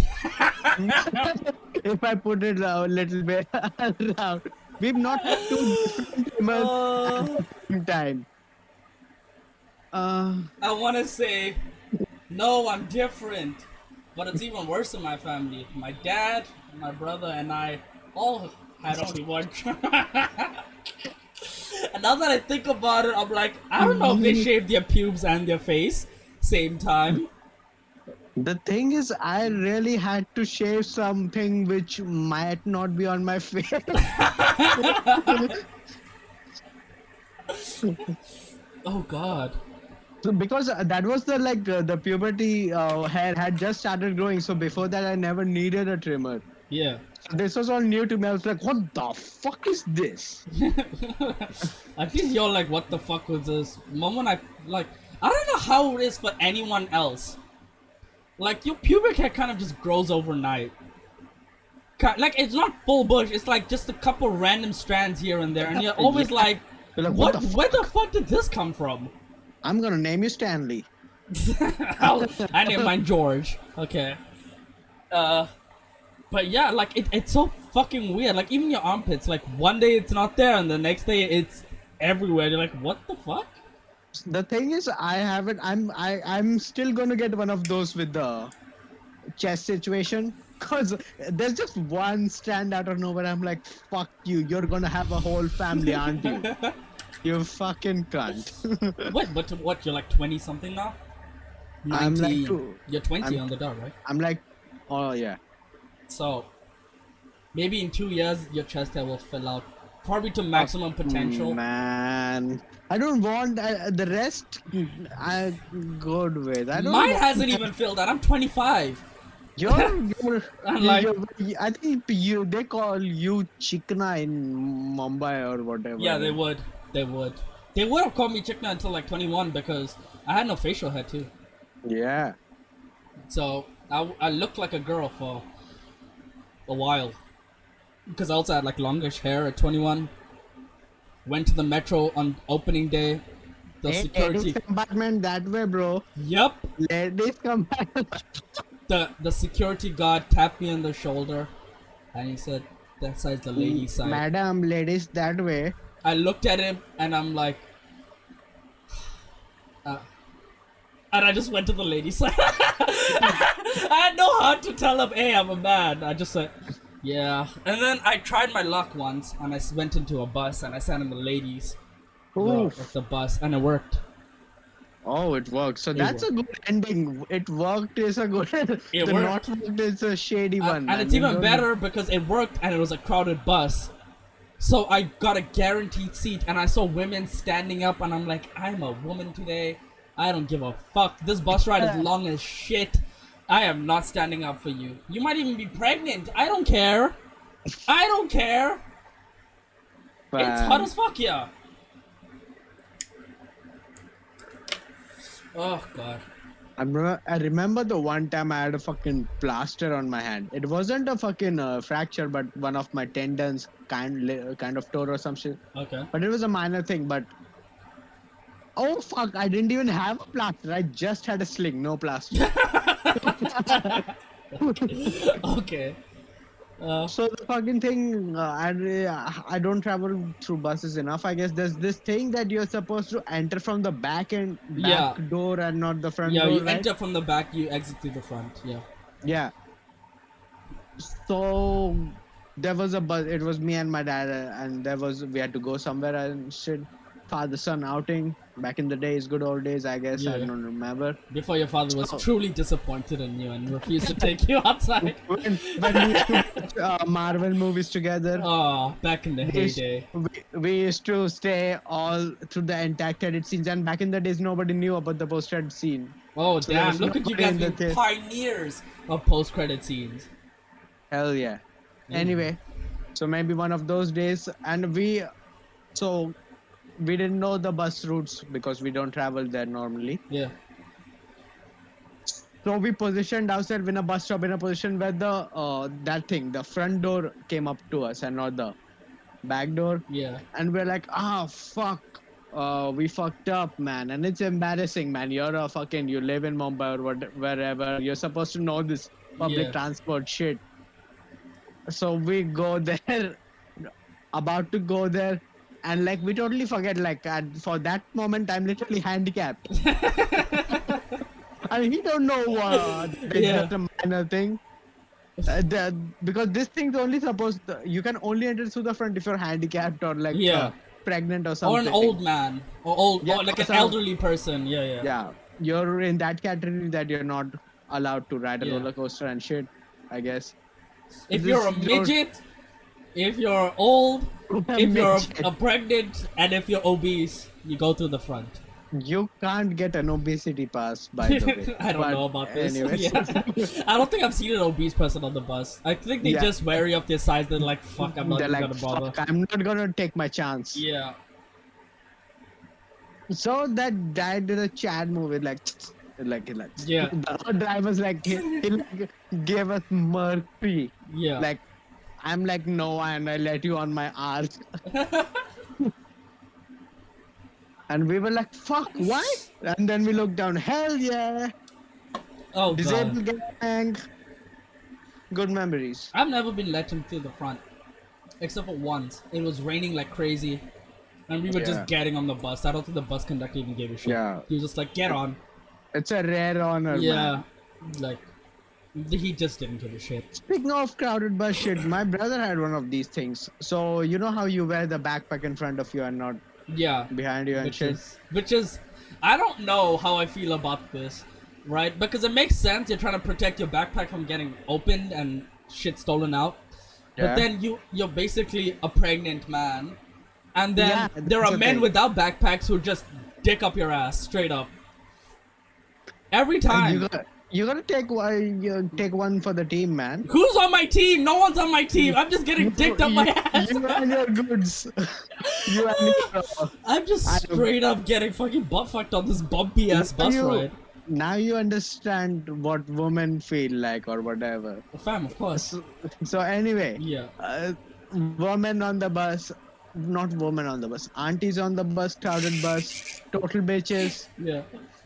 if I put it a little bit around, we've not had two different Uh, at the same time. Uh, I want to say, no, I'm different. But it's even worse in my family. My dad, my brother, and I all had only one and now that I think about it, I'm like, I don't know if they shaved their pubes and their face same time. The thing is, I really had to shave something which might not be on my face. Oh God. So because uh, that was the like uh, the puberty uh, hair had just started growing. So before that, I never needed a trimmer. Yeah. So this was all new to me. I was like, what the fuck is this? I feel you're like, what the fuck was this? Moment I like, I don't know how it is for anyone else. Like your pubic hair kind of just grows overnight. Like it's not full bush. It's like just a couple random strands here and there, and you're always Yeah. like, You're like, what? what the where the fuck did this come from? I'm gonna name you Stanley. I named mine George. Okay. Uh, but yeah, like it, it's so fucking weird. Like even your armpits, like one day it's not there, and the next day it's everywhere. You're like, what the fuck? The thing is, I haven't. I'm. I. I'm still gonna get one of those with the chest situation. Cause there's just one strand out of nowhere. I'm like, fuck you. You're gonna have a whole family, aren't you? you fucking cunt. Wait, but what? You're like twenty something now. I'm like two- You're twenty I'm- on the dot, right? I'm like, oh yeah. So maybe in two years your chest hair will fill out, probably to maximum oh, potential. Man, I don't want uh, the rest. I good with. I don't. Mine hasn't even filled out. I'm 25. You're, you're, I'm like- you're- I think you they call you Chikna in Mumbai or whatever. Yeah, they would. They would. They would have called me Chikna until like 21 because I had no facial hair too. Yeah. So I, I looked like a girl for a while. Because I also had like longish hair at 21. Went to the metro on opening day. The Hey, security. compartment that way, bro. Yep. Ladies compartment. The the security guard tapped me on the shoulder, and he said, "That side's the lady side." Madam, ladies that way. I looked at him and I'm like, uh, and I just went to the lady side. I had no heart to tell him, "Hey, I'm a man." I just said, "Yeah," and then I tried my luck once, and I went into a bus and I sat in the ladies row of the bus, and it worked. Oh, it worked. So It that's a good ending. It worked is a good. It the worked. not worked is a shady And- one. and man. it's even better because it worked and it was a crowded bus. So I got a guaranteed seat and I saw women standing up and I'm like, I'm a woman today. I don't give a fuck. This bus ride is long as shit. I am not standing up for you. You might even be pregnant. I don't care. I don't care. It's hot as fuck yeah. Oh god. I remember, I remember the one time I had a fucking plaster on my hand. It wasn't a fucking uh, fracture, but one of my tendons kind li- kind of tore or some shit. Okay. But it was a minor thing. But oh fuck, I didn't even have a plaster. I just had a sling, no plaster. Okay. Uh, so the fucking thing, uh, I I don't travel through buses enough. I guess there's this thing that you're supposed to enter from the back and back Yeah. door and not the front yeah, door. you right? enter from the back, you exit through the front. Yeah. Yeah. So there was a bus. It was me and my dad, uh, and there was we had to go somewhere and shit. Father son outing back in the days, good old days. I guess I don't remember. Before your father was So- truly disappointed in you and refused to take you outside. When, when we used to watch uh, Marvel movies together, Oh, back in the we heyday. we, we used to stay all through the entire credit scenes. And back in the days, nobody knew about the post-credit scene. Oh, So damn. Look at you guys in the being theater. pioneers of post credit scenes. Hell yeah. Anyway, so maybe one of those days, and we, so we didn't know the bus routes because we don't travel there normally. Yeah. So we positioned ourselves in a bus stop in a position where the uh, that thing, the front door came up to us and not the back door. Yeah. And we're like, ah, fuck. uh, we fucked up, man, and it's embarrassing, man. You're a fucking, you live in Mumbai or what, wherever. You're supposed to know this public Yeah. transport shit. So we go there, about to go there, and like we totally forget. Like at, for that moment, I'm literally handicapped. I mean, he don't know what. It's Yeah. just a minor thing. Uh, the, because this thing's only supposed you can only enter through the front if you're handicapped or like Yeah. uh, pregnant or something. or an old man, or old, Yeah, or like an some- elderly person. Yeah, yeah. Yeah, you're in that category that you're not allowed to ride a Yeah. roller coaster and shit. I guess. If This you're a midget, if you're old, if you're a pregnant, and if you're obese, you go through the front. You can't get an obesity pass, by the way. I don't But know about this. Yeah. I don't think I've seen an obese person on the bus. I think they Yeah. just wary of their size. They're like, "Fuck, I'm not even like, gonna bother." I'm not gonna take my chance. Yeah, So that guy did a Chad movie, like, like, like. Yeah. The driver's like, he, he like gave us mercy. yeah. Like, I'm like, no, and I let you on my arse. and we were like, fuck, why? And then we looked down, hell yeah, oh god, disabled gang. Good memories. I've never been let him through the front, except for once. It was raining like crazy, and we were Yeah. just getting on the bus. I don't think the bus conductor even gave a shit. Yeah. He was just like, "Get on." It's a rare honor, yeah, man. like he just didn't give a shit. Speaking of crowded bus shit, my brother had one of these things. So you know how you wear the backpack in front of you and not Yeah, behind you and which shit. is which is I don't know how I feel about this, right? Because it makes sense. You're trying to protect your backpack from getting opened and shit stolen out. Yeah. But then you you're basically a pregnant man, and then Yeah, there are men thing. without backpacks who just dick up your ass straight up. Every time. You gotta, you gotta take one. You take one for the team, man. Who's on my team? No one's on my team. I'm just getting dicked up my ass. You and your goods. you and your. I'm just straight up getting fucking butt fucked on this bumpy ass Now bus you- ride. Now you understand what women feel like or whatever. Fam, of course. So, so anyway, Yeah. uh, women on the bus, not women on the bus, aunties on the bus, crowded bus, total bitches. Yeah.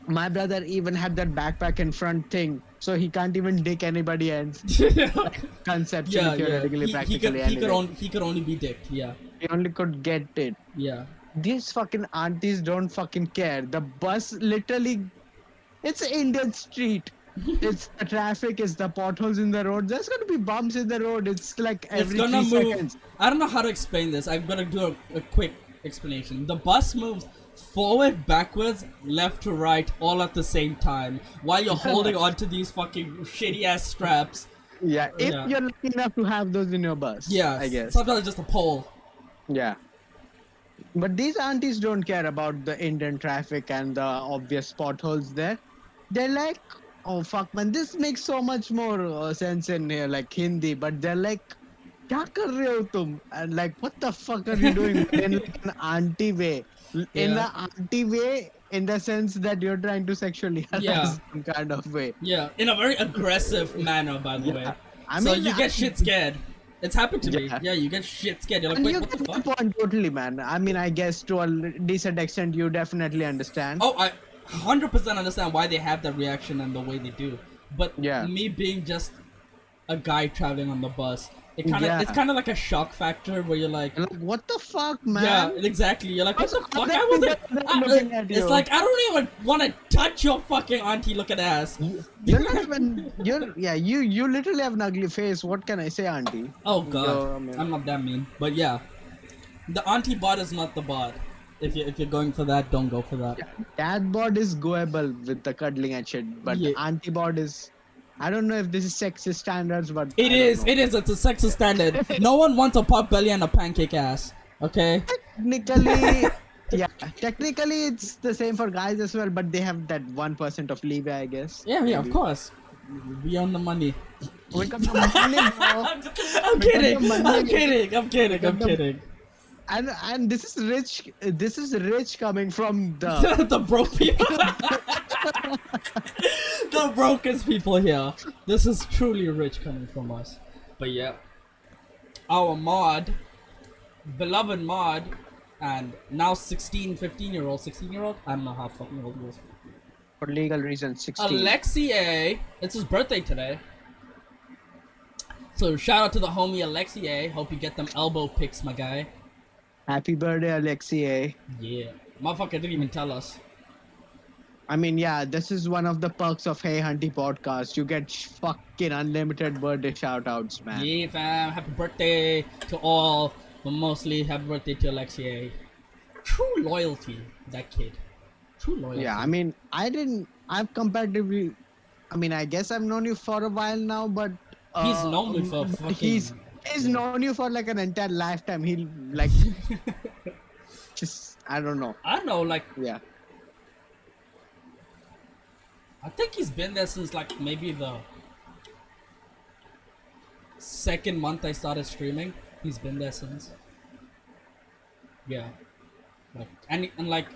My brother even had that backpack in front thing, so he can't even dick anybody else. Conceptually, yeah, yeah. theoretically, He, he practically, could, he anyway. could only he could only be dicked. Yeah, he only could get it. yeah, These fucking aunties don't fucking care. The bus literally, it's an Indian street. it's the traffic, it's the potholes in the road. There's gonna be bumps in the road. It's like every it's gonna move. seconds. I don't know how to explain this. I'm gonna do a, a quick explanation. The bus moves forward, backwards, left to right, all at the same time, while you're holding onto these fucking shitty ass straps. Yeah, if Yeah. you're lucky enough to have those in your bus. Yeah, I guess. sometimes just a pole. Yeah. But these aunties don't care about the Indian traffic and the obvious potholes there. They're like, oh fuck man, this makes so much more uh, sense in here, like Hindi. But they're like, क्या कर रहे हो तुम? And like, what the fuck are you doing? in like an auntie way. in Yeah. an auntie way, in the sense that you're trying to sexually harass Yeah. them kind of way. Yeah, in a very aggressive manner, by the way. I so mean, you I- get shit scared. It's happened to me. Yeah. Yeah, you get shit scared. You're like, And wait, you what get the the fuck? point totally, man. I mean, I guess to a decent extent, you definitely understand. Oh, I 100% understand why they have that reaction and the way they do. But Yeah. me being just a guy traveling on the bus, it kind of Yeah. it's kind of like a shock factor where you're like, like, what the fuck, man? yeah, exactly. You're like, what the fuck? I wasn't. people I- it's like I don't even want to touch your fucking auntie looking ass. You're not even. You're yeah. You you literally have an ugly face. What can I say, auntie? Oh god, Yo, I mean- I'm not that mean, but yeah, the auntie bod is not the bod. If you if you're going for that, don't go for that. Dad bod is goable with the cuddling and shit, but Yeah. auntie bod is. I don't know if this is sexist standards, but It is. It is. It's a sexist standard. no one wants a pot belly and a pancake ass. Okay. Technically, yeah. Technically, it's the same for guys as well, but they have that one percent of leeway, I guess. Yeah, yeah, of course. We own the money. We got the money, bro. I'm, I'm We got kidding. money. I'm kidding. I'm kidding. I'm kidding. And and this is rich. This is rich coming from the the broke people. the brokest people here. This is truly rich coming from us. But yeah, our mod, beloved mod, and now 16, 15 year old, 16 year old. I don't know how fucking old he is. For legal reasons, 16. Alexi A. It's his birthday today. So shout out to the homie Alexi A. Hope you get them elbow picks, my guy. Happy birthday, Alexei. Yeah. Motherfucker didn't even tell us. I mean, yeah, this is one of the perks of Hey Hunty podcast. You get fucking unlimited birthday shout outs, man. Yeah, fam. Happy birthday to all, but mostly happy birthday to Alexi A. True loyalty, that kid. True loyalty. Yeah, I mean, I didn't. I've comparatively. I mean, I guess I've known you for a while now, but uh, He's known me for fucking- He's he's known you for like an entire lifetime. He like just I don't know. I know, like, Yeah, I think he's been there since like maybe the second month I started streaming. He's been there since. Yeah, like and and like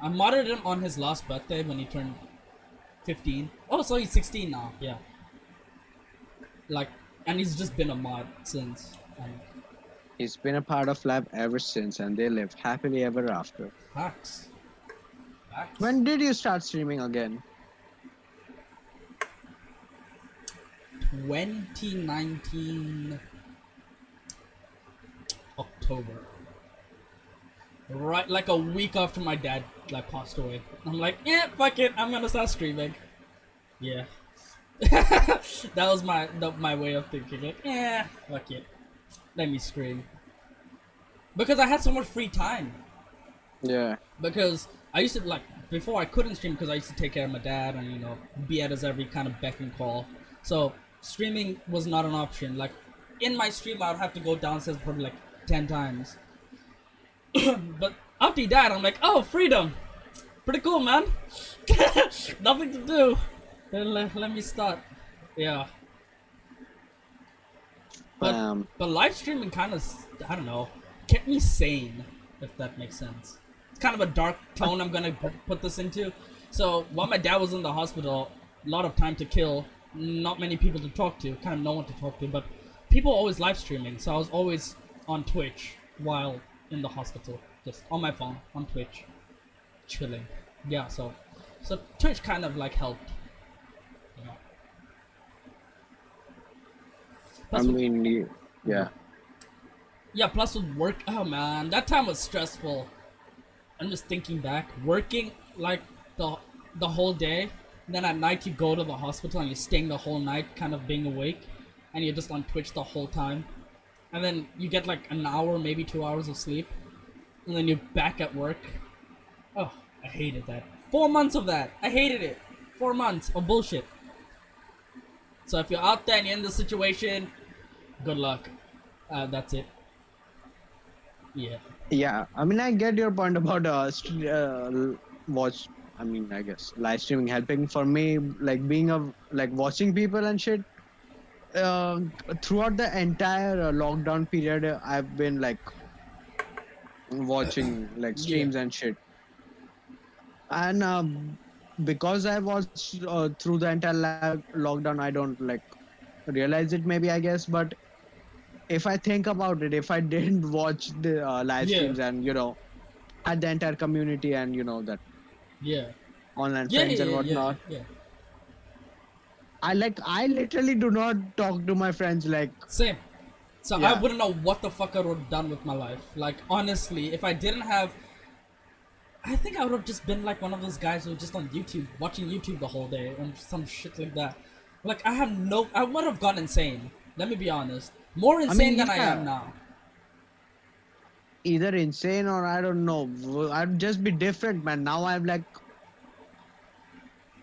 I modded him on his last birthday when he turned fifteen. Oh, so he's sixteen now. Yeah. Like, and he's just been a mod since. And he's been a part of life ever since, and they live happily ever after. facts. Facts. When did you start streaming again? 2019 October. Right, like a week after my dad like passed away. I'm like, yeah, fuck it, I'm gonna start streaming. Yeah, that was my the, my way of thinking. Like, yeah, fuck it, let me scream. Because I had so much free time Yeah. because I used to like before I couldn't stream because I used to take care of my dad and you know be at his every kind of beck and call. So streaming was not an option. Like in my stream, I would have to go downstairs probably like ten times. but after he died, I'm like, oh, freedom, pretty cool, man. Nothing to do. Let, let me start. Yeah. But Um. but live streaming kind of I don't know kept me sane if that makes sense. It's kind of a dark tone I'm gonna put this into. So while my dad was in the hospital, a lot of time to kill, not many people to talk to, kind of no one to talk to, but people always live streaming. So I was always on Twitch while in the hospital, just on my phone on Twitch, chilling. Yeah, so so Twitch kind of like helped. You know. I mean, you, yeah. Yeah, plus with work, oh man, that time was stressful. I'm just thinking back, working like the the whole day, then at night you go to the hospital and you're staying the whole night, kind of being awake, and you're just on Twitch the whole time, and then you get like an hour, maybe two hours of sleep, and then you're back at work. Oh, I hated that. Four months of that, I hated it. Four months of bullshit. So if you're out there and you're in this situation, good luck. Uh, that's it. Yeah. Yeah, I mean, I get your point about uh, st- uh watch. I mean, I guess live streaming helping for me, like being a like watching people and shit. Uh, throughout the entire uh, lockdown period, uh, I've been like watching like Yeah. streams and shit. And um, because I watched uh, through the entire la- lockdown, I don't like realize it. Maybe I guess, but if I think about it, if I didn't watch the uh, live Yeah. streams and you know, at the entire community and you know that Yeah. online Yeah, friends yeah, and whatnot, yeah, yeah. I like I literally do not talk to my friends like Same. So I wouldn't know what the fuck I would have done with my life. Like honestly, if I didn't have, I think I would have just been like one of those guys who just on YouTube, watching YouTube the whole day and some shit like that. Like I have no, I would have gone insane. Let me be honest, more insane than I am now. Either insane or I don't know. I'd just be different, man. Now I'm like.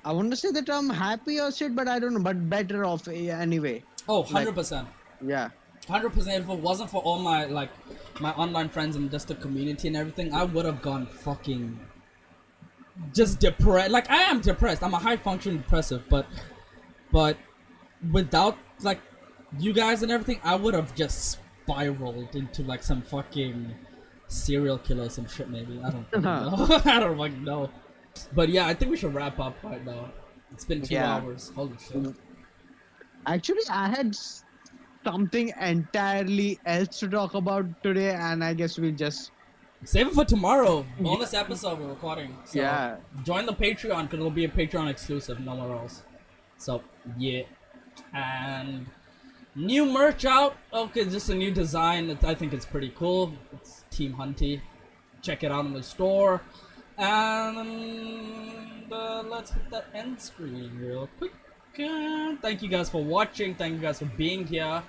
I want to say that I'm happy or shit, but I don't know. But better off eh, anyway. Oh, 100 percent. Yeah. Hundred percent. If it wasn't for all my like my online friends and just the community and everything, I would have gone fucking just depressed. Like I am depressed. I'm a high functioning depressive, but but without like you guys and everything, I would have just spiraled into like some fucking serial killer or some shit. Maybe I don't fucking uh-huh. know. I don't fucking know. But yeah, I think we should wrap up right now. It's been two Yeah. hours. Holy shit. Actually, I had something entirely else to talk about today, and I guess we'll just Save it for tomorrow. Bonus episode we're recording. So Yeah. Join the Patreon because it'll be a Patreon exclusive, nowhere else. So yeah, and new merch out. Okay, just a new design. I think it's pretty cool. It's Team Hunty. Check it out in the store. And uh, let's hit that end screen real quick. Uh, thank you guys for watching. Thank you guys for being here.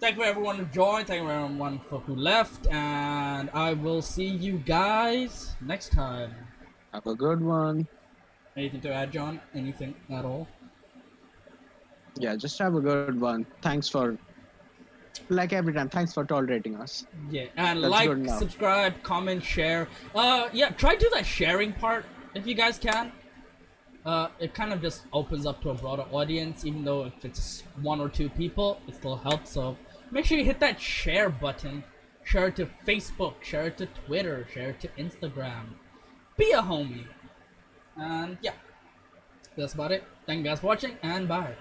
Thank you everyone who joined. Thank you everyone for who left. And I will see you guys next time. Have a good one. Anything to add, John? Anything at all? Yeah, just have a good one. Thanks for, like every time, thanks for tolerating us. Yeah, and That's like, subscribe, comment, share. Uh, yeah, try to do that sharing part if you guys can. Uh, it kind of just opens up to a broader audience, even though if it's one or two people, it still helps. So make sure you hit that share button. Share it to Facebook, share it to Twitter, share it to Instagram. Be a homie. And yeah, that's about it. Thank you guys for watching, and bye.